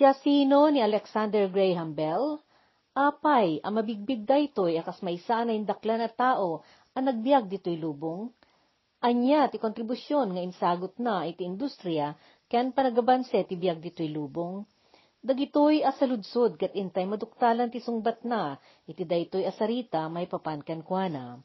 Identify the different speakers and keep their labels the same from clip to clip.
Speaker 1: Siya sino ni Alexander Graham Bell? Apay, ang mabigbig daytoy akas may sana indakla na tao ang nagbiag dito'y lubong. Anya ti kontribusyon nga insagot na iti industriya ken panagabanse ti biag dito'y lubong. Dagitoy asaludsod ket intay maduktalan ti sungbat na iti daytoy asarita may papankan kuana.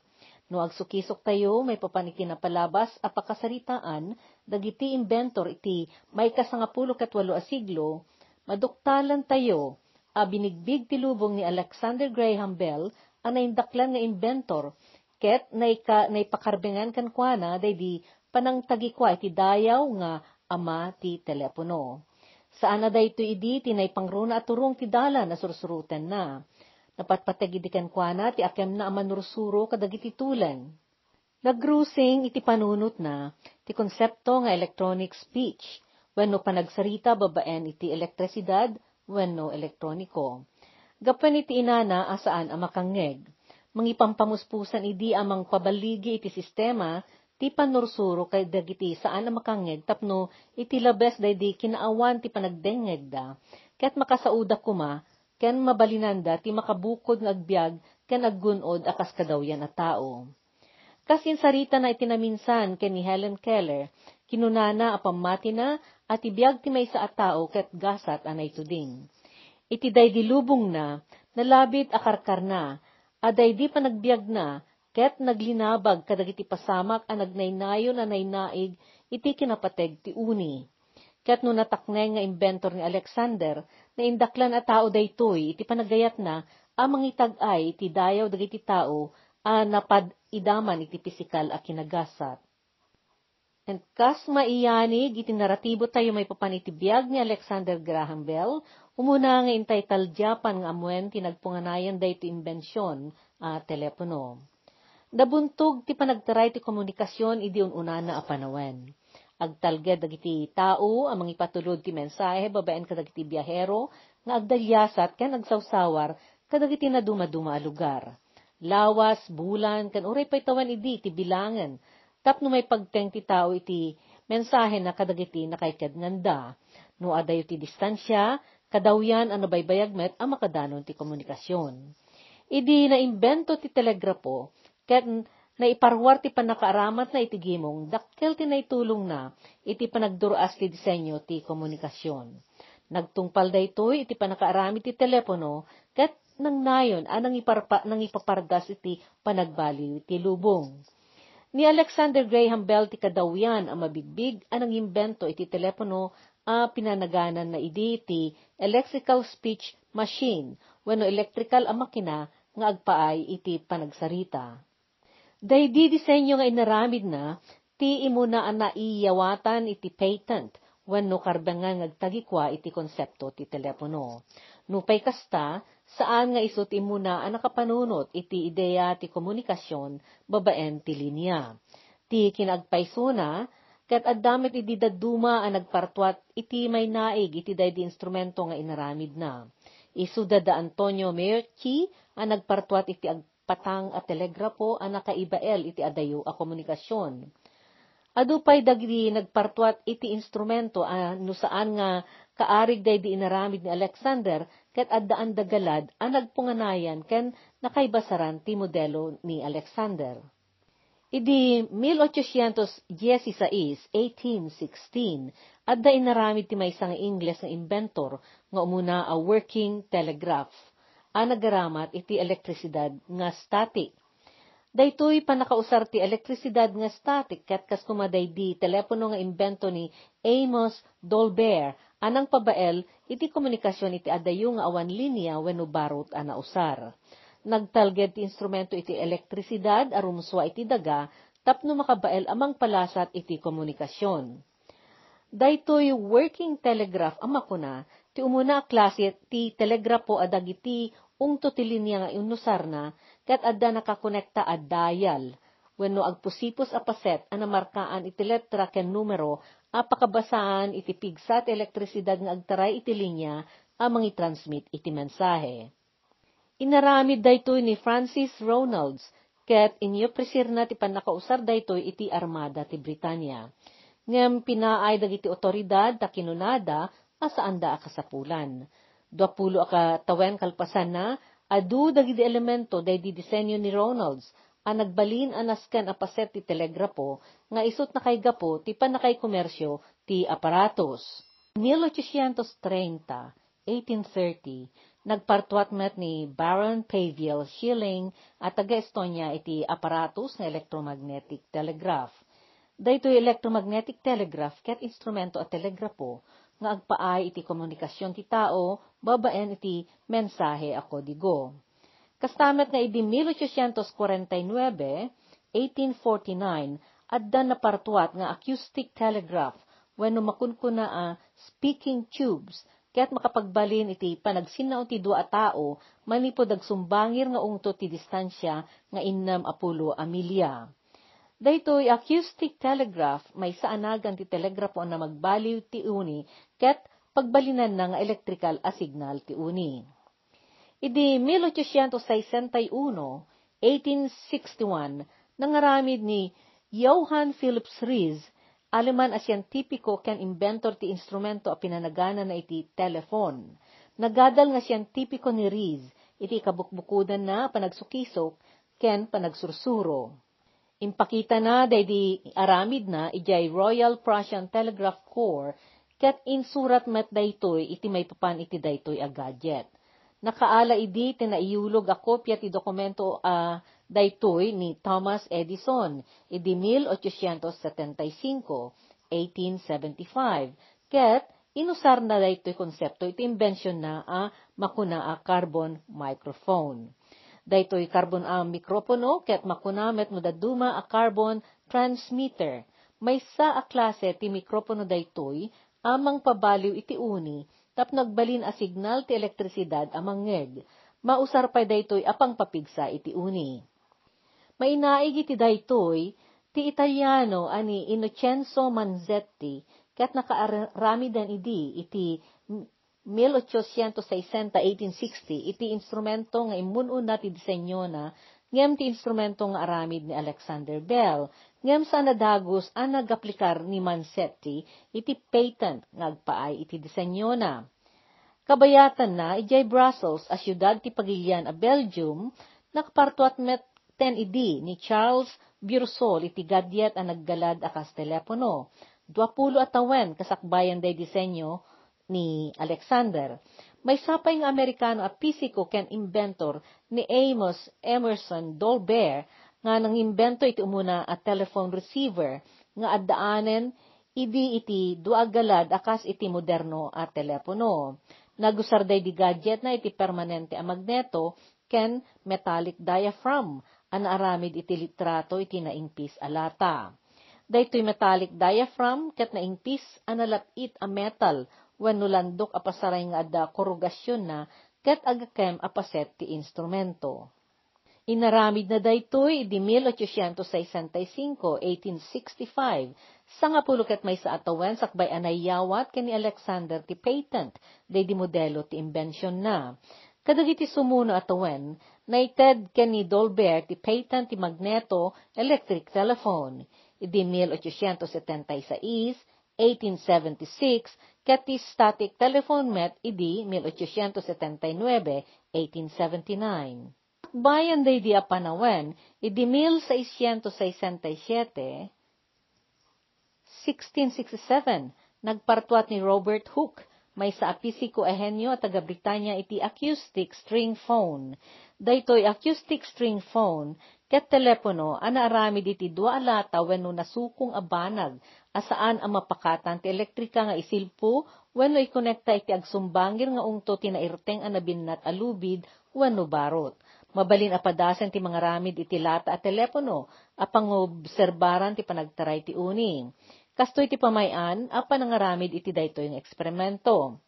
Speaker 1: No agsukisok tayo may papan iti napalabas a pakasaritaan dagiti inventor iti may kasangapulo ket walo a siglo maduktalan tayo a binigbig ti lubong ni Alexander Graham Bell a naindaklan nga inventor ket naika naipakarbengan kan kuana daydi panangtagi kwa iti dayaw nga ama ti telepono. Saan na dayto idi tinay pangruna at turong ti dala na sursurutan na. Napatpatagidikan kuana ti akem na amanursuro kadagiti tulen. Nagrusing iti panunot na ti konsepto nga electronic speech wenno panagsarita babaen iti elektrisidad wenno elektroniko. Gapan iti inana asaan ang makangeg. Mangipampamuspusan idi amang pabaligi iti sistema ti panursuro kay dagiti saan ang makangeg tapno iti labes daydi kinaawan ti panagdengeg da ket makasauda kuma ken mabalinanda ti makabukod nga agbyag ken aggunod akas kadawyan a tao. Kasin sarita na itinaminsan ken ni Helen Keller, kinunana a pamati na at ibiyag ti may sa a tao ket gasat anay tuding. Iti daydi lubong na, nalabit akarkar na, aday di pa nagbiag na, ket naglinabag kadagiti pasamak a nagnaynayon a iti kinapateg ti uni. Ket no nataknay nga inventor ni Alexander, na indaklan a tao daytoy iti panagayat na amang itag-ay iti dayaw dagiti tao a napad idaman iti pisikal a kinagasat. And kas maiyanig iti naratibo tayo may papanitibiyag ni Alexander Graham Bell, umuna nga intay taljapan nga amuen tinagpunganayan dayto imbensyon a telepono. Nabuntog ti panagtaray ti komunikasyon idi ununa na apanawen. Agtalged dagiti tao amang ipatulod ti mensahe babaen kadagiti biyahero nga agdalyasat ken agsawsawar kadagiti na dumaduma a lugar. Lawas, bulan, kan uray paytawan idi ti bilangan tapno may pagteng ti tao iti mensahe na kadagiti nakaykad nganda. No adayo ti distansya, kadawyan ano baybayag met ang makadanon ti komunikasyon. Idi na imbento ti telegrapo, ket na iparwar ti panakaaramat na iti gimong, dakkel ti naitulong na, iti panagduras ti disenyo ti komunikasyon. Nagtungpal daytoy iti panakaarami ti telepono, ket nang nayon anang iparpa, nang ipapardas iti panagbaliw ti lubong. Ni Alexander Graham Bell ti kadawyan ang mabigbig anang imbento iti telepono a pinanaganan na idi ti electrical speech machine wenno electrical a makina nga agpaay iti panagsarita. Daydi disenyo nga inaramid na ti imuna ang naiyawatan iti patent wenno karbengan ngagtagikwa iti konsepto ti telepono. Nupay kasta, saan nga isot imuna ang nakapanunot iti ideya ti komunikasyon babaen ti linya. Ti kinagpaysuna, kat addamit iti daduma ang nagpartuat iti may naig iti daydi instrumento nga inaramid na. Isuda da Antonio Merchi ang nagpartuat iti agpatang a telegrapo ang nakaibael iti adayo a komunikasyon. Adupay dagdi nagpartuat iti instrumento ano saan nga kaarig day di inaramid ni Alexander ket addaan dagalad ang nagpunganayan ken nakaibasaran ti modelo ni Alexander. Idi 1816, 1816, adda inaramid ti maysa nga Ingles nga inventor nga umuna a working telegraph. Ang nagaramat iti elektrisidad nga static Daytoy panakausar ti elektrisidad nga static ket kas kumaday di telepono nga imbento ni Amos Dolbear anang pabael iti komunikasyon iti adayo nga awan linya wenno barot a nausar. Nagtalged ti instrumento iti elektrisidad arumswa iti daga tapno makabael amang palasat iti komunikasyon. Daytoy working telegraph ang makuna ti umuna klase ti telegrapo adagiti ungto ti linya nga inusar na ket adda nakakonekta a dial wenno agpusipos a paset a namarkaan iti letra ken numero a pakabasaan iti pigsat elektrisidad nga agtaray iti linya a mangitransmit iti mensahe. Inaramid daytoy ni Francis Ronalds ket inyo presir na ti panakausar daytoy iti armada ti Britanya. Ngem pinaay dagiti otoridad ta kinunada asaanda akasapulan. Dwapulo aka tawen kalpasan na, adu dagiti elemento day di disenyo ni Ronalds, ang nagbalin anaskan apaset ti telegrapo, nga isot na kay gapo ti panakay komersyo ti aparatos. 1830, 1830, nagpartuat met ni Baron Paviel Schilling at taga-Estonia iti aparatus nga electromagnetic telegraph. Dayto electromagnetic telegraph ket instrumento at telegrapo nga agpaay iti komunikasyon ti tao, babaen iti mensahe a kodigo. Kastamet nga idi 1849, 1849, addan na partuat nga acoustic telegraph wenno makunkuna a speaking tubes kaya't makapagbalin iti panagsinao ti dua tao manipod agsumbangir nga ungto ti distansya nga innam apulo a. Daytoy acoustic telegraph may saanagan ti telegrapo na magbaliw ti uni ket pagbalinan na nga electrical a signal ti uni. Idi 1861, 1861, nangaramid ni Johann Philips Ries, aleman a siyentipiko ken inventor ti instrumento a pinanagana na iti telefon. Nagadal nga siyentipiko ni Ries, iti kabukbukudan na panagsukisok ken panagsursuro. Impakita na di aramid na ijay Royal Prussian Telegraph Corps ket insurat met daytoy iti may papan iti daytoy a gadget. Nakaala idi tinaiyulog a kopya ti dokumento a uh, daytoy ni Thomas Edison idi 1875, 1875. Ket inusar na daytoy konsepto iti imbensyon na a makuna a carbon microphone. Daytoy carbon a mikropono ket makunamet no daduma a carbon transmitter. May sa a klase ti mikropono daytoy amang pabaliw iti uni tap nagbalin a signal ti elektrisidad amang ngeg. Mausar pa daytoy apang papigsa iti uni. Mainaig iti daytoy ti Italiano ani Innocenzo Manzetti ket nakaaramidan idi iti 1860-1860 iti instrumento nga imununa ti disenyo na ngem ti instrumento nga aramid ni Alexander Bell ngem sa nadagos ang nagaplikar ni Manzetti iti patent nga agpaay iti disenyo na. Kabayatan na ijay Brussels a syudad ti pagilian a Belgium nakapartuat met ten idi ni Charles Bursol iti gadyet a naggalad akas telepono. Duapulo atawen kasakbayan day disenyo ni Alexander. May sapay nga Amerikano a pisiko ken inventor ni Amos Emerson Dolbear nga nang imbento iti umuna a telephone receiver nga addaanen idi iti duagalad akas iti moderno a telepono. Nagusarday di gadget na iti permanente a magneto ken metallic diaphragm an aramid iti litrato iti naingpis alata. Daytoy metallic diaphragm ket naingpis analapit a metal wenno landok a pasaray nga adda korugasyon na ket agakem a paset ti instrumento. Inaramid na daytoy di 1865, 1865, sa nga pulukat may sa atawen sakbay anayawat ken ni Alexander ti patent day di modelo ti invention na. Kadagiti sumuno atawen, naited ken ni Dolbear ti patent ti magneto electric telephone. Idi 1876, 1876, kati static telephone met idi 1879, 1879. Bayan day di apanawen, idi 1667, 1667, nagpartuat ni Robert Hooke, may sa apisiko ehenyo at taga Britanya iti acoustic string phone. Daytoy acoustic string phone, ket telepono, ana arami diti dua alata wenno nasukong abanag asaan ang mapakatan ti elektrika nga isilpo wenno ikonekta iti agsumbangir nga ungto ti nairteng a nabinnat alubid wenno barot. Mabalin apadasen ti mga ramid iti lata at telepono a pangobserbaran ti panagtaray ti uning. Kastoy ti pamayan a panangaramid iti daytoy nga eksperimento.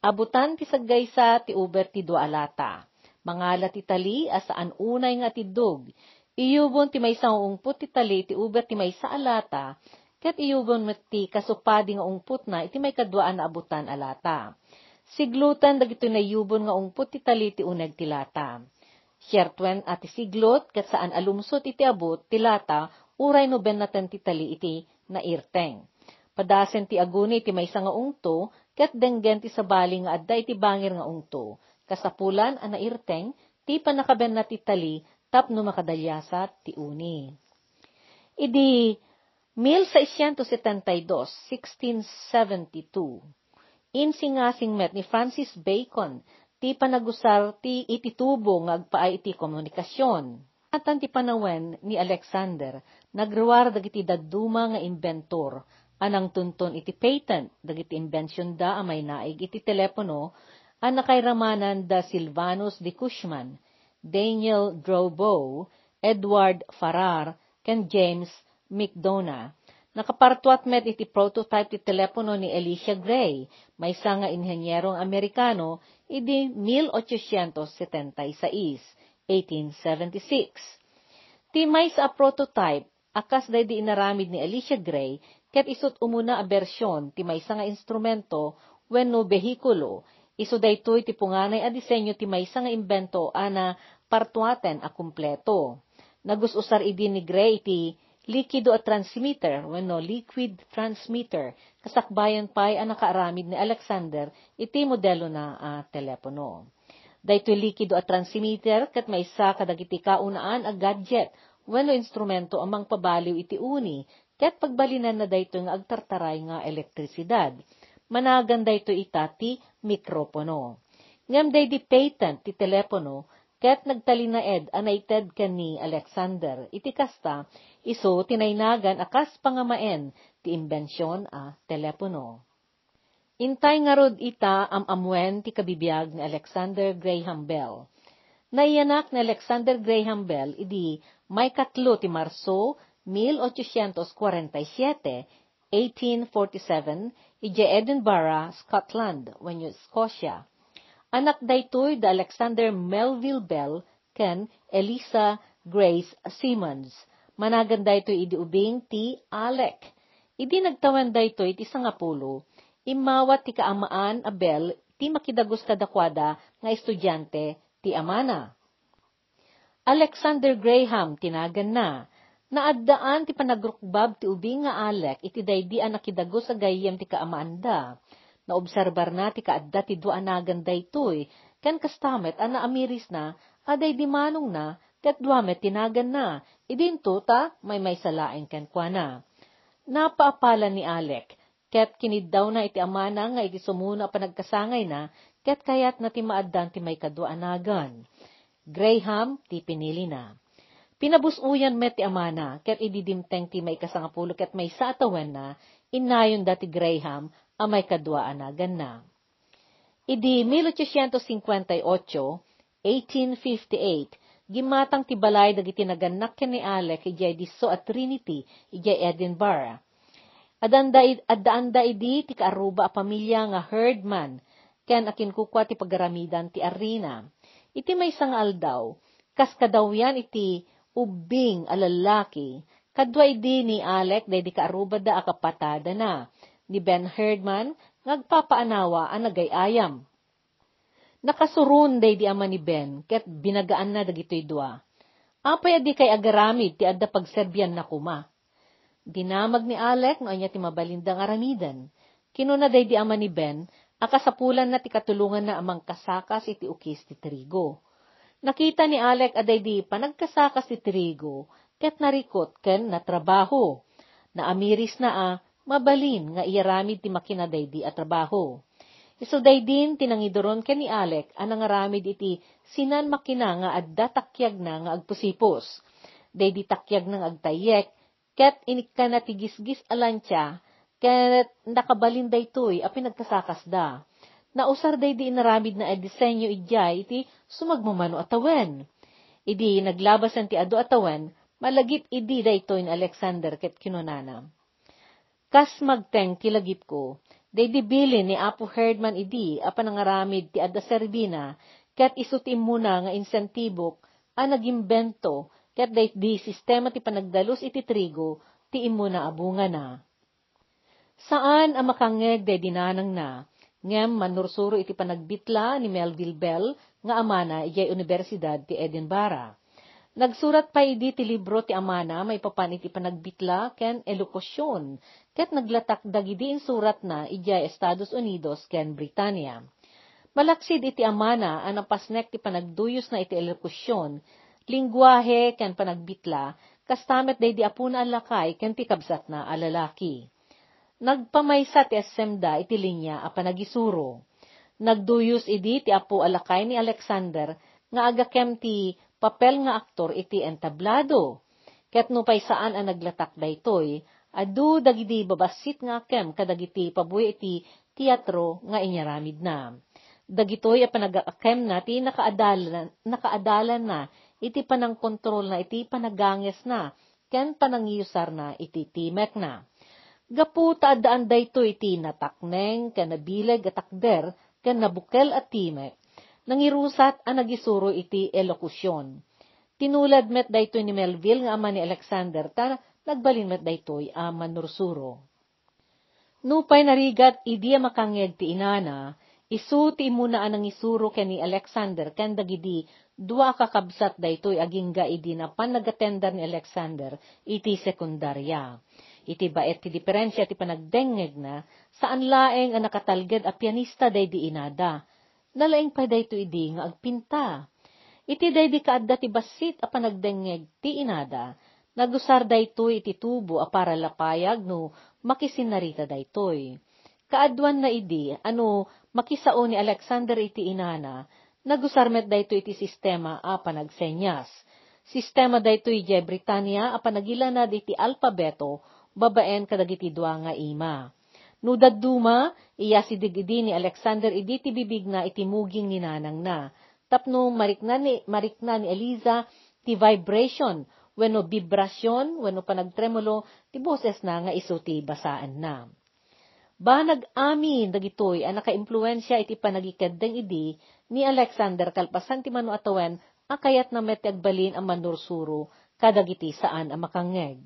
Speaker 1: Abutan ti saggaysa ti uber ti dua alata. Mangalat ti tali asaan unay nga tidog. Iyubon ti may ungput ti tali ti uber ti may sa alata ket iyugon met ti kasupadi nga ungput na iti may kadwaan na abutan alata. Siglutan dagito na yubon nga ungput ti tali ti uneg ti lata. Siyertwen ati siglot ket saan alumsot iti abot ti lata uray no ben naten ti tali iti nairteng. Padasen ti aguni ti may nga ungto ket denggen ti sabali nga adda iti bangir nga ungto, kasapulan a nairteng, ti panakaben na ti tali, tapno makadalyasat ti uni. Idi 1672, 1672, insingasing met ni Francis Bacon, ti panagusar ti ititubo nga agpaay iti komunikasyon. Atan ti panawen ni Alexander, nagruwar dagiti dadduma nga inventor, anang tunton iti patent, dagiti invention da amay naig iti telepono, ang nakairamanan da Silvanus de Cushman, Daniel Drobo, Edward Farrar, ken James McDonough. Nakapartuat met iti prototype ti telepono ni Elisha Gray, may nga inhenyerong Amerikano, idi 1876, 1876. Ti may sa prototype, akas day di inaramid ni Alicia Gray, ket isut umuna a bersyon ti may nga instrumento wenno behikulo, iso daytoy ti punganay a disenyo ti may nga imbento ana partuaten a kumpleto. Nagususar idi ni Gray ti likido at transmitter wenno liquid transmitter kasakbayan pay ang nakaaramid ni Alexander iti modelo na uh, telepono. Daytoy likido at transmitter ket maysa kadagiti kaunaan a gadget wenno instrumento amang pabaliw iti uni ket pagbalinan na daytoy nga agtartaray nga elektrisidad. Managan daytoy itati mikropono. Ngem day di patent ti telepono Ket nagtalinaed anaited ken ni Alexander, iti kasta, iso tinaynagan akas pangamaen ti imbensyon a telepono. Intay nga rod ita am amwen ti kabibiyag ni Alexander Graham Bell. Naiyanak ni Alexander Graham Bell idi may katlo ti Marso 1847, 1847, ije Edinburgh, Scotland, wenyo Scotia Anak daytoy da Alexander Melville Bell ken Elisa Grace Simmons. Managan daytoy idi ubing ti Alec. Idi nagtawan daytoy ti sangapulo, imawat ti kaamaan a Bell ti makidagos kadakwada nga estudyante ti amana. Alexander Graham tinagan na, naaddaan ti panagrukbab ti ubing nga Alec iti daydi nakidagos sa gayem ti kaamaanda Na ti kaadda ti duanagan daytoy, ken kastamet ana amiris na, aday di manong na, ket duamet tinagan na, idinto ta may may salain ken kwa na. Napaapalan ni Alec, ket kinid na iti amana nga iti sumuna panagkasangay na, ket kayat na ti maaddan ti may kaduanagan. Graham ti pinili na. Pinabusuyan met ti amana, ket ididimteng ti may kasangapulo ket may sa atawen na, inayon dati Graham amay kadwa anagan na. Idi 1858, 1858, gimatang tibalay dagiti naganak ken ni Alec ijay diso at Trinity ijay Edinburgh. Adanda addaanda idi ti kaaruba a pamilya nga herdman ken akin kukwa ti pagaramidan ti arena. Iti may sang aldaw, kas kadawyan iti ubing alalaki, kadwa idi ni Alec day di kaaruba da akapatada na ni Ben Herdman ngagpapaanawa ang nagayayam. Nakasurun day di ama ni Ben, ket binagaan na dagitoy dua. Apay adi kay agaramid ti adda pagserbyan na kuma. Dinamag ni Alec no anya ti mabalindang aramidan. Kinuna day di ama ni Ben, akasapulan na ti katulungan na amang kasakas iti ukis ti trigo. Nakita ni Alec aday di panagkasakas ti trigo, ket narikot ken na trabaho. Naamiris na a, mabalin nga iaramid ti makinaday di at trabaho. Iso din tinangidoron ken ni Alec ang nangaramid iti sinan makina nga adda takyag na nga agpusipos. Day di takyag nang agtayek, ket inikka na tigisgis alantya, ket nakabalin daytoy a pinagkasakas da. Nausar day di inaramid na disenyo idya iti sumagmamano atawen. Idi naglabasan ti ado atawen, malagip idi daytoy ni Alexander ket kinunana Kas magteng kilagip ko, day dibili ni Apo Herdman idi apan nangaramid ti adda serbina, ket isutim muna nga insentibok a nagimbento ket day di sistema ti panagdalus iti trigo ti imuna abunga na. Saan ang makangeg day dinanang na, ngem manursuro iti panagbitla ni Melville Bell nga amana ijay Universidad ti Edinburgh. Nagsurat pa idi ti libro ti amana may papan iti panagbitla ken elokasyon ket naglatak dagidi surat na ijay Estados Unidos ken Britanya. Malaksid iti amana ang pasnek ti panagduyos na iti elokusyon, lingwahe ken panagbitla, kastamet day di apuna alakay ken ti kabsat na alalaki. Nagpamaysa ti esemda iti linya a panagisuro. Nagduyos idi ti apo alakay ni Alexander nga agakem ti papel nga aktor iti entablado. Ket no pay saan ang naglatak daytoy, adu dagiti babasit nga kem kadagiti pabuy iti teatro nga inyaramid na. Dagitoy a panagakem na ti nakaadalan, nakaadalan na iti panang kontrol na iti panaganges na ken panangiyusar na iti timek na. Gapu taadaan dayto iti natakneng ken nabileg at akder ken nabukel at timek. Nangirusat ang nagisuro iti elokusyon. Tinulad met dayto ni Melville nga ama ni Alexander ta nagbalin met daytoy a manursuro. Nupay narigat idi makangeg ti inana, isu ti imuna anang isuro ken ni Alexander ken dagidi dua kakabsat daytoy agingga idi na panagatendar ni Alexander iti sekundarya. Iti baet ti diferensya ti panagdengeg na saan laeng ang nakatalged a pianista day di inada. Nalaeng pa dayto idi nga agpinta. Iti day di kaadda ti basit a panagdengeg ti inada Nagusar daytoy iti tubo a para lapayag no makisinarita daytoy. Kaadwan na idi, ano makisao ni Alexander iti inana, nagusar met dayto iti sistema a panagsenyas. Sistema daytoy iti Britanya a panagilanad iti alpabeto, babaen kadagiti dua nga ima. No dadduma, iya si digidi ni Alexander idi ti bibig na iti muging ni nanang na. Tapno marikna ni, marikna ni Eliza ti vibration wenno vibrasyon, wenno panagtremulo, ti boses na nga iso ti basaan na. Banag amin dagitoy ang nakaimpluensya iti panagikadeng idi ni Alexander kalpasan ti mano atawen akayat na met agbalin ang manursuro kadagiti saan ang makangeg.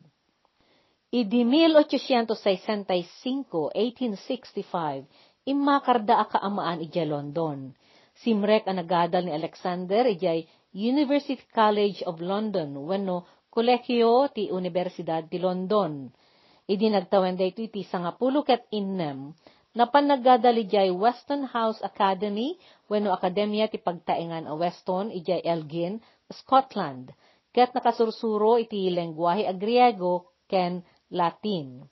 Speaker 1: Idi 1865, 1865, imakarda a kaamaan ija London. Simrek ang nagadal ni Alexander ijay University College of London wenno Kolehyo ti Universidad ti London. Idi nagtawen da ito iti sangapulo ket innem, napan naggadali jay Weston House Academy, wenno akademya ti pagtaengan a Weston, ijay Elgin, Scotland, ket nakasursuro iti lengguwahe a Griego ken Latin.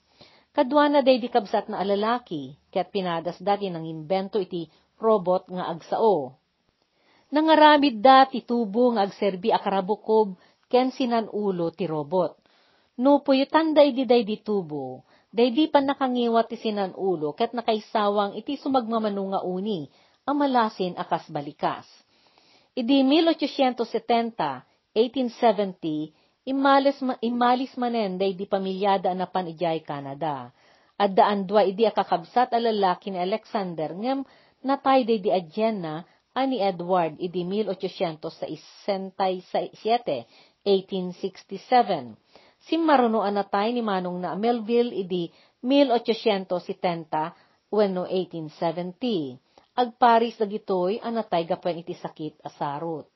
Speaker 1: Kadwana day di na alalaki, ket pinadas dati ng imbento iti robot nga agsao. Nangaramid dati tubo nga agserbi akarabukob ken sinan ulo ti robot. No puyutan day di day di tubo, day di pa nakangiwat ti sinan ulo ket nakaisawang iti sumagmamano nga uni, ang malasin akas balikas. Idi 1870, 1870, imalis, imalis manen day di pamilyada na panijay Canada. At daan dua idi akakabsat a lalaki ni Alexander ngem natay day di ani Edward idi 1867 1867. Si Maruno anatay ni Manong na Melville idi 1870 wenno 1870. Agparis dagitoy anatay gapen iti sakit asarot.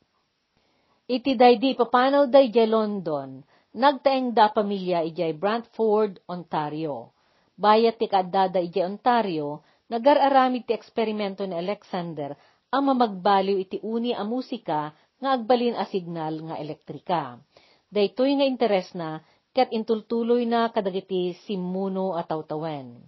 Speaker 1: Iti daydi papanaw day jay London, nagtaeng da pamilya ijay Brantford, Ontario. Bayat ti kaadada ijay Ontario, nagararamid ti eksperimento ni Alexander ang mamagbaliw iti uni a musika nga agbalin a signal nga elektrika. Daytoy nga interes na ket intultuloy na kadagiti simuno at tawtawen.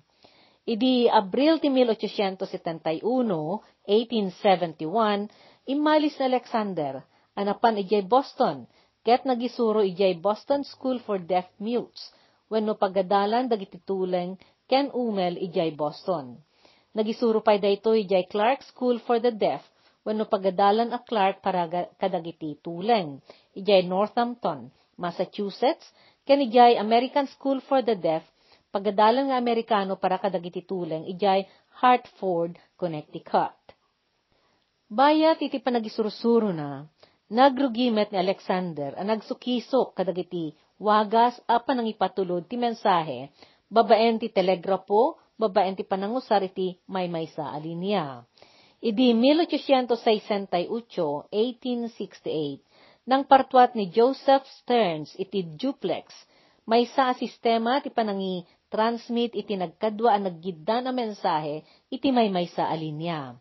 Speaker 1: Idi Abril ti 1871, 1871, imalis na Alexander, anapan ijay Boston, ket nagisuro ijay Boston School for Deaf Mutes, wenno pagadalan dagiti tuleng ken umel ijay Boston. Nagisuro pay dayto ijay Clark School for the Deaf, wenno pagadalan a Clark para kadagiti tuleng. Ijay Northampton, Massachusetts, ken ijay American School for the Deaf, pagadalan nga Amerikano para kadagiti tuleng, ijay Hartford, Connecticut. Bayat iti panagisursuro na, nagrugimet ni Alexander ang nagsukisok kadagiti wagas a panangipatulod ti mensahe, babaen ti telegrapo, babaen ti panangusar iti may maysa alinya. Idi 1868, 1868, nang partuat ni Joseph Stearns iti duplex, may sa sistema ti panangi nag-transmit iti nagkadwa a naggiddan a mensahe iti maymay sa alinya.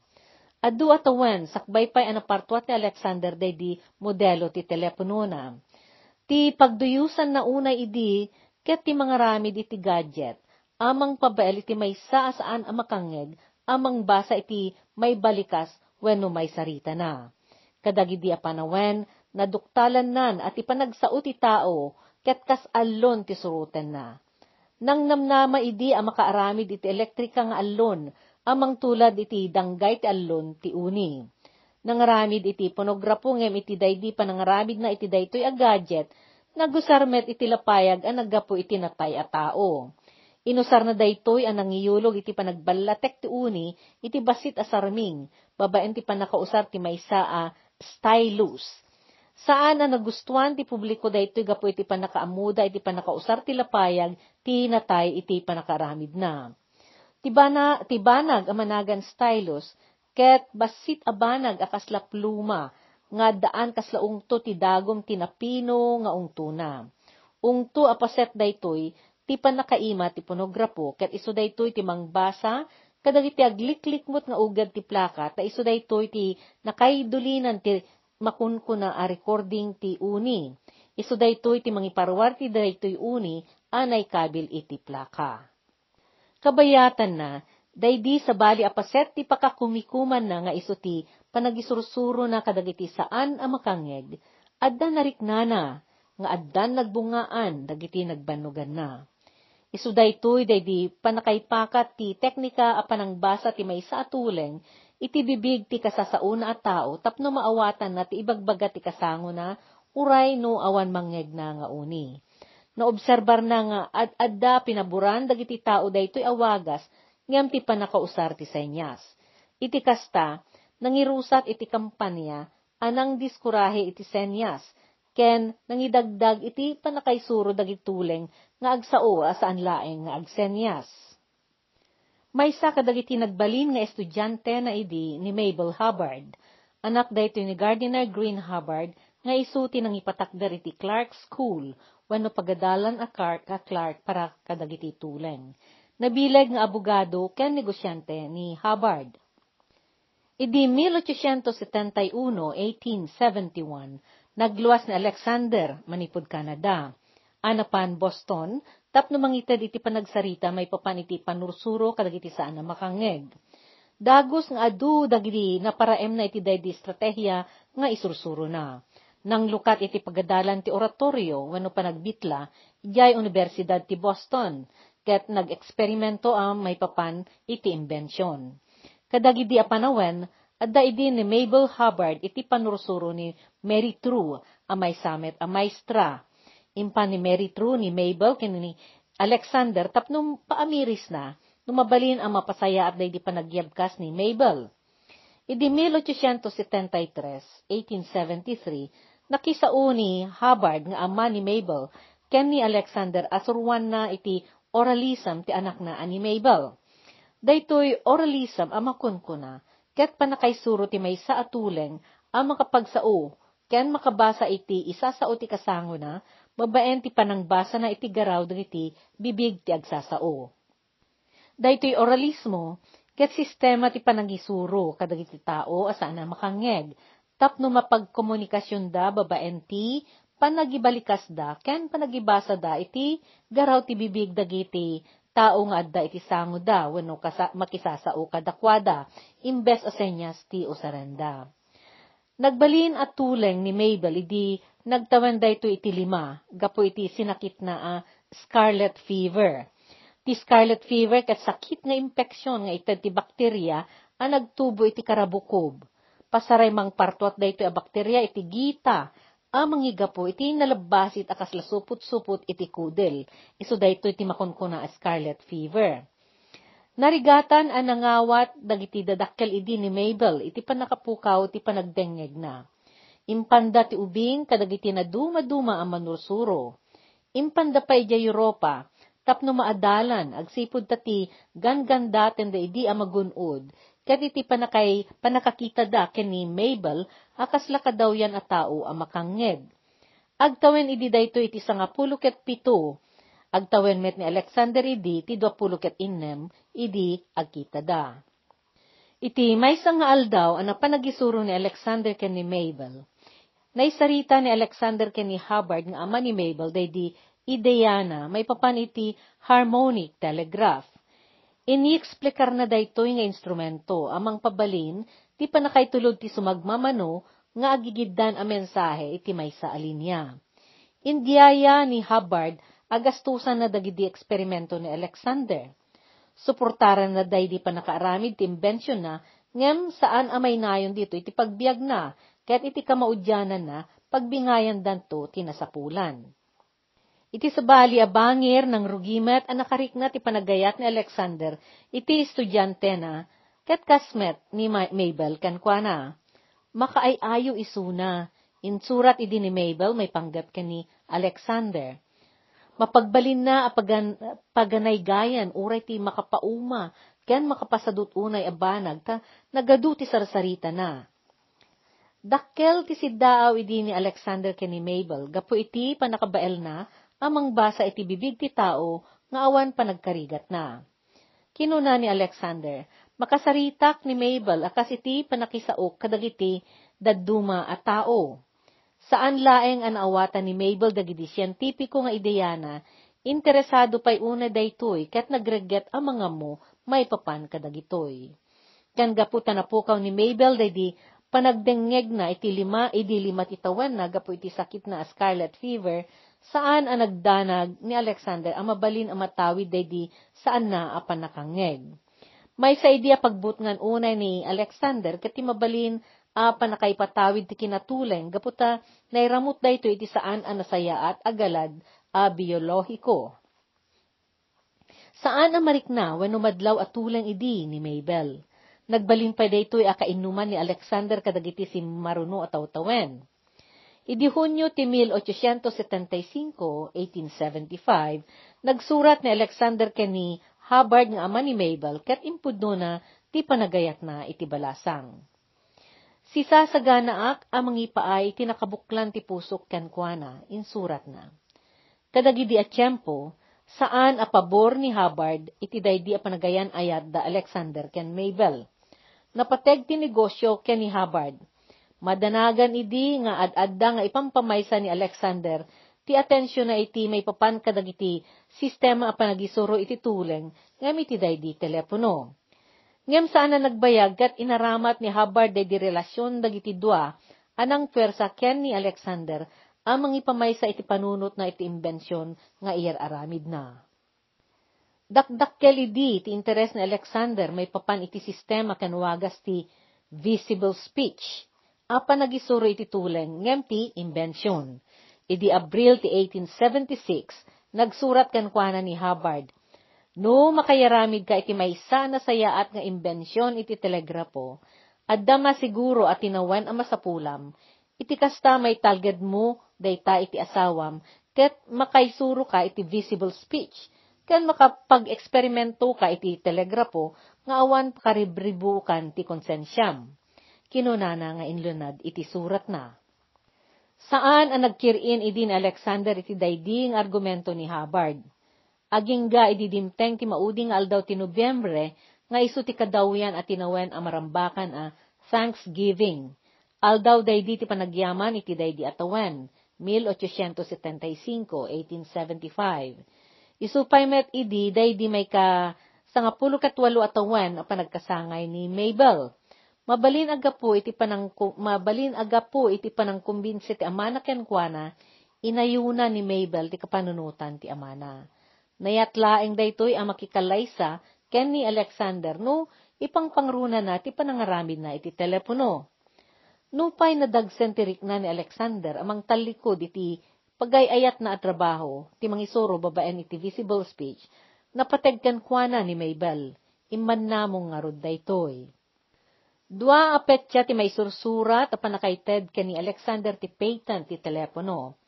Speaker 1: Adu atawan, sakbay pa'y anapartuat ni Alexander day di modelo ti telepono na. Ti pagduyusan na unay idi, ket ti mga ramid iti gadget, amang pabael iti may sa saan amakangeg, amang basa iti may balikas wenno may sarita na. Kadagidi a panawen, naduktalan nan at ipanagsaot ti tao, ket kas allon ti suruten na. Nang namnama idi a makaaramid iti elektrika nga allon, amang tulad iti danggay ti allon ti uni. Nangaramid iti ponograpo ngem iti daydi pa nangaramid na iti daytoy a gadget, nagusarmet iti lapayag a naggapo iti natay a tao. Inusar na daytoy ang nangiyulog iti panagballatek ti uni, iti basit a sarming, babaen ti panakausar ti maysa a stylus. Saan na nagustuhan ti publiko daytoy gapo iti panakaamuda iti panakausar ti lapayag ti natay iti panakaramid na. Tibana, tibanag amanagan stylus, ket basit abanag akasla pluma, nga daan kasla ungto ti dagom tinapino nga ungto na. Ungto apaset daytoy, ti panakaima ti ponograpo, ket iso daytoy ti mangbasa, kadagiti agliklikmot nga ugad ti plaka, ta iso daytoy ti nakaidulinan ti makunkuna a recording ti uni. Iso daytoy ti mangiparwar ti daytoy uni, anay kabil iti plaka. Kabayatan na, daydi sa bali apaset ti pakakumikuman na nga iso ti panagisursuro na kadagiti saan a makangeg, adda nariknana, nga addan nagbungaan, dagiti nagbanugan na. Isu daytoy daydi panakaipakat ti teknika a panangbasa ti maysa atuleng, iti bibig ti kasasauna a tao tapno maawatan na ti ibagbaga ti kasango na, uray no awan mangeg na nga uni. Naobserbar na nga ad adda pinaburan dagiti tao daytoy awagas ngem ti panakausar ti senyas. Iti kasta, nangirusat iti kampanya, anang diskurahe iti senyas, ken nangidagdag iti panakaisuro dagiti tuleng nga agsao asaan laeng nga agsenyas. Maysa kadagiti nagbalin nga estudyante na idi ni Mabel Hubbard, anak dayto ni Gardiner Green Hubbard nga isuti nang ipatakder iti Clark School wenno pagadalan a Clark a Clark para kadagiti tuleng. Nabileg nga abogado ken negosyante ni Hubbard. Idi 1871, 1871, nagluwas ni Alexander manipod Canada. Anapan Boston, tapno mangitad iti panagsarita may papan iti panursuro kadagiti saan na makangeg. Dagos nga adu dagiti naparaem na iti daydi estratehiya nga isursuro na. Nang lukat iti pagadalan ti oratorio wenno panagbitla, ijay Universidad ti Boston, ket nag-eksperimento ang may papan iti imbensyon. Kadagidi a panawen, adda idi ni Mabel Hubbard iti panursuro ni Mary True, a may samet a maestra. Impan ni Mary True ni Mabel ken ni Alexander tapno paamiris na, numabalin ang mapasaya at di panagyabkas ni Mabel. Idi 1873, 1873, nakisao ni Hubbard nga ama ni Mabel ken ni Alexander asurwan na iti oralism ti anak na ani Mabel. Daytoy oralism ang makunkuna, ket panakaisuro ti may sa atuleng ang makapagsao, ken makabasa iti isa sa ti kasango na, babaen ti panangbasa na iti garaw dagiti bibig ti agsasao. Daytoy oralismo, ket sistema ti panagisuro kadagiti tao asaan makangeg, tapno mapagkomunikasyon da babaen ti panagibalikas da, ken panagibasa da iti garaw ti bibig dagiti tao nga adda iti sango da, wenno kasa, makisasao kadakwada, imbes a senyas ti usaranda. Nagbalin at tuleng ni Mabel, idi nagtawan ito iti lima, gapo iti sinakit na uh, scarlet fever. Ti scarlet fever kat sakit nga impeksyon nga iti ti bakterya ang nagtubo iti karabukob. Pasaray mang partuat da ito a bakterya iti gita, amang higapo iti nalabasit akas lasupot-supot iti kudel. Iso dayto iti makunkuna a scarlet fever. Narigatan ang nangawat dagiti dadakkel idi ni Mabel iti panakapukaw iti panagdengeg na. Impanda ti ubing kadagiti na duma-duma ang manursuro. Impanda pa ija Europa, tapno maadalan, agsipod tati gangandaten da idi ang magunod, ket iti panakay panakakita da ken ni Mabel akas lakadaw yan a tao a makangngeg. Agtawen idi dayto iti sangapulo ket pito agtawen met ni Alexander idi ti dwapulo ket innem idi agkita da. Iti may nga aldaw ang panagisuro ni Alexander ken ni Mabel. Naisarita ni Alexander ken ni Hubbard nga ama ni Mabel day di ideyana may papan iti harmonic telegraph. Ini-explikar na daytoy nga instrumento amang pabalin ti panakaitulod ti sumagmamano nga agigiddan a mensahe iti may sa alinya. Indiyaya ni Hubbard agastusan na dagidi eksperimento ni Alexander. Suportaran na day di pa nakaaramid ti imbensyon na, ngem saan amay nayon dito iti pagbiag na, ket iti kamaudyanan na, pagbingayan danto tinasapulan. Iti sabali abangir ng rugimet ang nakariknat ti panagayat ni Alexander, iti estudyante na, ket kasmet ni Mabel kankwana. Makaayayo isuna, insurat idi ni Mabel may panggap ka ni Alexander. Mapagbalin na apagan, paganay gayan, uray ti makapauma, ken makapasadut unay abanag, ta nagadu ti sarsarita na. Dakkel ti siddaaw idi ni Alexander ken ni Mabel, gapo iti panakabael na, amang basa iti bibig ti tao, nga awan panagkarigat na. Kinuna ni Alexander, makasaritak ni Mabel akas iti panakisaok kadagiti dadduma at tao. Saan laeng an awatan ni Mabel dagiti siyentipiko nga ideyana, interesado pa'y una daytoy ket nagregget ang mga mo may papan kadagitoy. Kan gaputa na pukaw ni Mabel daydi panagdengeg na iti lima idi lima titawan na gapu iti sakit na scarlet fever saan ang nagdanag ni Alexander ang mabalin ang matawid daydi saan na apan nakangeg. May sa idea pagbutngan unay ni Alexander ket mabalin apa nakaipatawid ti kinatuleng, gaputa nairamot da ito iti saan ang nasaya at agalad a biyolohiko. Saan ang marikna when umadlaw at tuleng idi ni Mabel? Nagbalin pa daytoy a kainuman ni Alexander kadagiti si Maruno at Tawtawen. Idi Hunyo ti 1875, 1875, nagsurat ni Alexander kani Hubbard nga ama ni Mabel ket impudno na ti panagayat na iti balasang. Si sasaganaak amang ipaay tinakabuklan ti pusok kenkwana, insurat na. Kadagidi at tiyempo, saan a pabor ni Hubbard iti daydi a panagayan ayat da Alexander ken Mabel. Napateg ti negosyo ken ni Hubbard. Madanagan idi nga ad-adda nga ipampamaysa ni Alexander ti atensyon na iti may papan kadagiti sistema a panagisuro iti tuleng ngam iti daydi telepono. Ngem saan na nagbayag kat inaramat ni Hubbard de di relasyon dagiti dua, anang pwersa ken ni Alexander, amang ipamay sa iti panunot na iti imbensyon nga iyar aramid na. Dakdakkel idi ti interes ni Alexander may papan iti sistema ken wagas ti visible speech. Apa nagisuro iti tuleng ngem ti imbensyon. Idi Abril ti 1876, nagsurat kan kuana ni Hubbard, No, makayaramid ka iti maysa na sayaat nga imbensyon iti telegrapo, adda masiguro at tinawan ang masapulam, iti kasta may talged mo, dayta iti asawam, ket makaisuro ka iti visible speech, ken makapag-eksperimento ka iti telegrapo, nga awan karibribukan ti konsensyam. Kinunana nga inlunad iti surat na. Saan ang nagkirin idin Alexander iti dayding argumento ni Hubbard? aging ga ididimteng ti mauding aldaw ti Nobyembre, nga iso ti kadawyan at tinawen a marambakan a Thanksgiving. Aldaw day di ti panagyaman iti day di atawen, 1875, 1875. Isupay met idi day di may ka sangapulo katwalo atawan a panagkasangay ni Mabel. Mabalin aga po iti panang mabalin aga po iti panang kumbinsi ti amana ken kuana inayuna ni Mabel ti kapanunutan ti amana. Nayatlaeng daytoy ang makikalaysa ken ni Alexander no ipang pangruna na ti panangaramid na iti telepono. Nupay nadagsen ti rikna ni Alexander amang talikod iti pagayayat na trabaho ti mangisuro babaen iti visible speech napategkan kuana ni Mabel imman namong nga rod daytoy. Dua apetya ti may sursura ta panakaited ken ni Alexander ti patent ti telepono.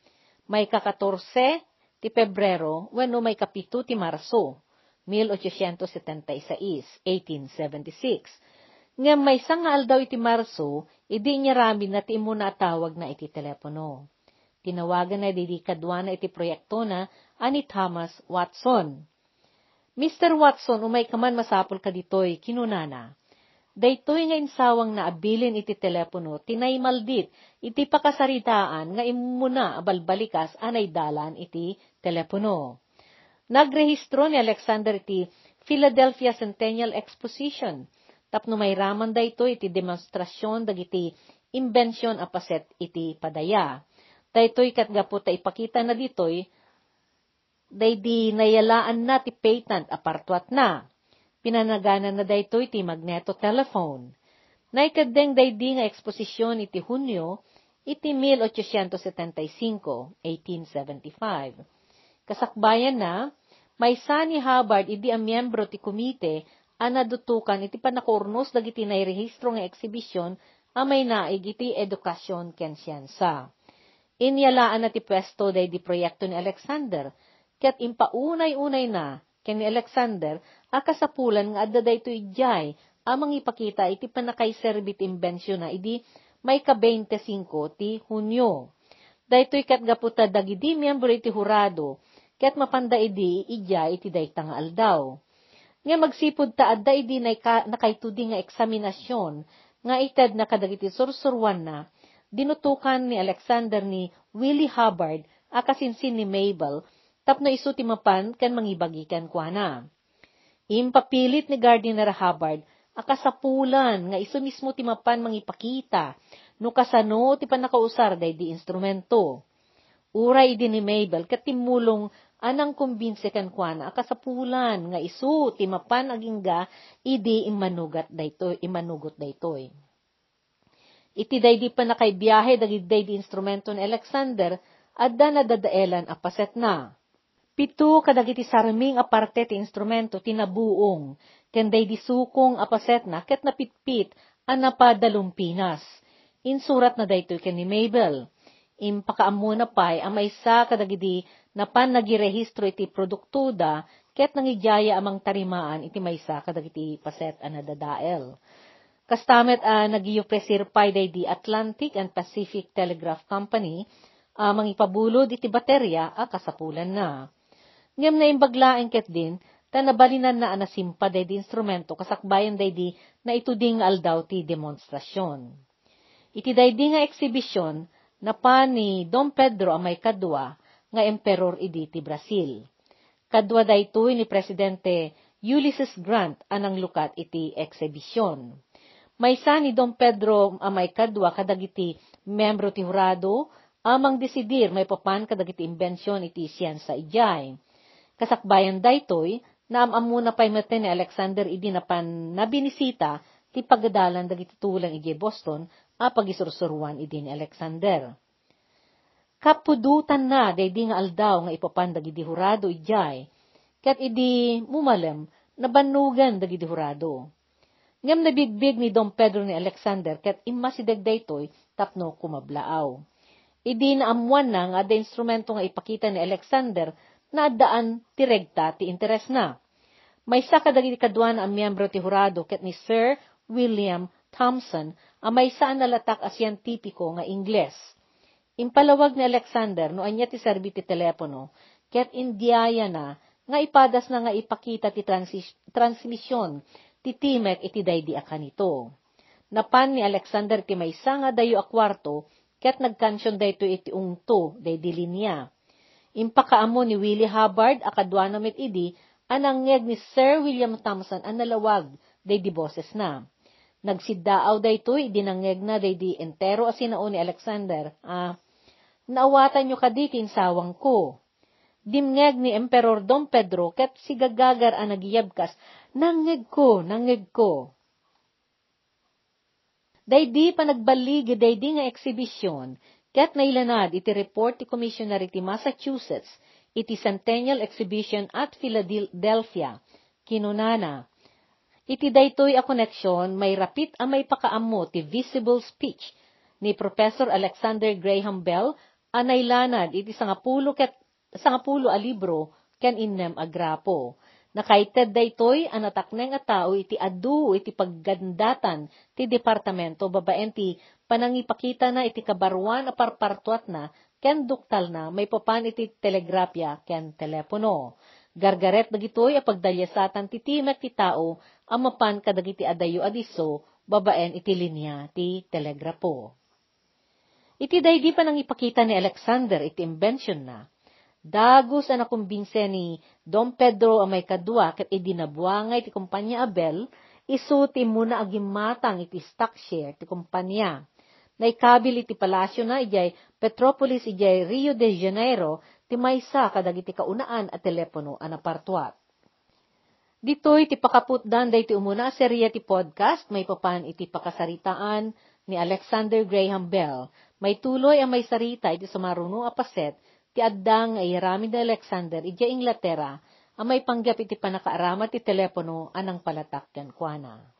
Speaker 1: May kakatorse ti Pebrero, wenno may kapito ti Marso, 1876, 1876. Nga may sangal daw iti Marso, idi niya ramin na ti imo na tawag na iti telepono. Tinawagan na di kadwa na iti proyekto na ani Thomas Watson. Mr. Watson, umay kaman masapol ka ditoy, kinunana. Daytoy nga insawang na abilin iti telepono, tinay maldit, iti pakasaritaan nga imuna abalbalikas anay dalan iti telepono. Nagrehistro ni Alexander iti Philadelphia Centennial Exposition, tapno may raman dayto iti demonstrasyon dagiti imbensyon a paset iti padaya. Daytoy katgapo ta ipakita na ditoy daydi nayalaan na ti patent apartwat na. Pinanaganan na daytoy ti magneto telephone. Naikadeng daydi nga eksposisyon iti Hunyo iti 1875, 1875. Kasakbayan na, may sani Hubbard idi a miyembro ti komite a nadutukan iti panakurnos dagiti nairehistro nga eksibisyon a may naig iti edukasyon ken siyansa. Inyalaan na ti pwesto day di proyekto ni Alexander, ket impaunay-unay na ken ni Alexander a kasapulan nga adda dayto ijay amang ipakita iti panakaiserbit imbensyon na idi may ka-25 ti Hunyo. Daytoy ket gaputa dagidi miyembro iti hurado ket mapanda idi ijay iti dayta nga aldaw. Nga magsipod ta adda idi nakaitudi nga eksaminasyon nga ited na kadagiti sursurwan na dinutukan ni Alexander ni Willie Hubbard akasinsin ni Mabel tapno isu ti mapan ken mangibagikan kuana. Impapilit ni Gardiner Hubbard akasapulan nga isu mismo ti mapan mangipakita no kasano ti panakausar day di instrumento. Uray din ni Mabel ket timulong anang kumbinse kan kuana akasapulan nga isu ti mapan agingga idi imanugat daytoy imanugot daytoy. Iti daydi pa nakaibiyahe dagiti daydi instrumento ni Alexander adda na dadaelan apaset na. Pito kadagiti sarming aparte ti instrumento tinabuong, ken day disukong apaset na ket napitpit a napadalumpinas. Insurat na daytoy ken ni Mabel. Impakaammo na pay ang maysa kadagiti napan nagirehistro iti produktuda ket nangijaya amang tarimaan iti maysa kadagiti paset a nadadael. Kastamet a uh, nagiyupresir pay day di Atlantic and Pacific Telegraph Company uh, ipabulod iti baterya a kasapulan na. Ngem na imbaglaeng ket din, tanabalinan na anasimpa day di instrumento kasakbayan day di na ituding aldaw ti demonstrasyon. Iti day di nga eksibisyon, na pa ni Dom Pedro ang may kadwa nga emperor idi ti Brasil. Kadwa daytoy ni Presidente Ulysses Grant anang lukat iti eksibisyon. Maysa ni Dom Pedro ang may kadwa kadagiti membro ti hurado amang desidir may papan kadagiti imbensyon iti siyansa ijay Kasakbayan daytoy, na pay meten ni Alexander idi napan nabinisita ti pagadalan dagiti tulang Boston a pagisursuruan idi ni Alexander. Kapudutan na daydi nga aldaw nga ipapan dagiti hurado ijay, ket idi mumalem nabanugan dagiti hurado. Ngem nabigbig ni Dom Pedro ni Alexander ket immasideg daytoy tapno kumablaaw. Idi naamuan na nga da instrumento nga ipakita ni Alexander na daan ti regta ti interes na. May sa kadagiti kadwan ang miyembro ti hurado ket ni Sir William Thompson ang may saan nalatak a siyentipiko nga Ingles. Impalawag ni Alexander no anya ti serbi ti telepono ket indiyaya na nga ipadas na nga ipakita ti transi- transmisyon ti timek iti daydi akanito. Napan ni Alexander ti maysa nga dayo a kwarto ket nagkansyon dayto iti ungto daydi linya Impakaamo ni Willie Hubbard akadwana met idi anangyag ni Sir William Thompson ang nalawag day di boses na. Nagsiddaaw daytoy dinangyag na day di entero asinao ni Alexander. Ah, naawatan nyo kadikin sawang ko. Dimngeg ni Emperor Dom Pedro ket si gagagar ang nagiyabkas, nangeg ko, nangeg ko. Daydi pa nagbaligi daydi nga eksibisyon, Ket nailanad iti report ti Commissioner iti Massachusetts iti Centennial Exhibition at Philadelphia, kinunana. Iti daytoy a koneksyon may rapit a may pakaammo ti visible speech ni Professor Alexander Graham Bell a nailanad iti sangapulo ket sangapulo a libro ken innem a grapo. Nakaited daytoy an atakneng a tao iti adu iti paggandatan ti departamento babaen ti panangipakita na iti kabaruan a parpartuat na ken duktal na may papan iti telegrafya ken telepono. Gargaret dagitoy a pagdalyasatan ti timek ti tao ang mapan kadagiti adayo adiso babaen iti linya ti telegrapo. Iti daydi pa nang ipakita ni Alexander iti invention na. Dagos ang nakumbinse ni Dom Pedro ang may kadwa ket idinabuangay ti kumpanya Abel, isu ti muna agimatang iti stock share ti kumpanya naikabil iti palasyo na ijay Petropolis ijay Rio de Janeiro ti maysa kadagiti kaunaan at telepono a napartuat. Ditoy ti pakaputdan day ti umuna serya ti podcast may papan iti pakasaritaan ni Alexander Graham Bell. May tuloy ang may sarita iti sumaruno a paset ti addang ay ramin ni Alexander iti Inglaterra ang may panggap iti panakaaramat ti telepono anang palatak ken kuana.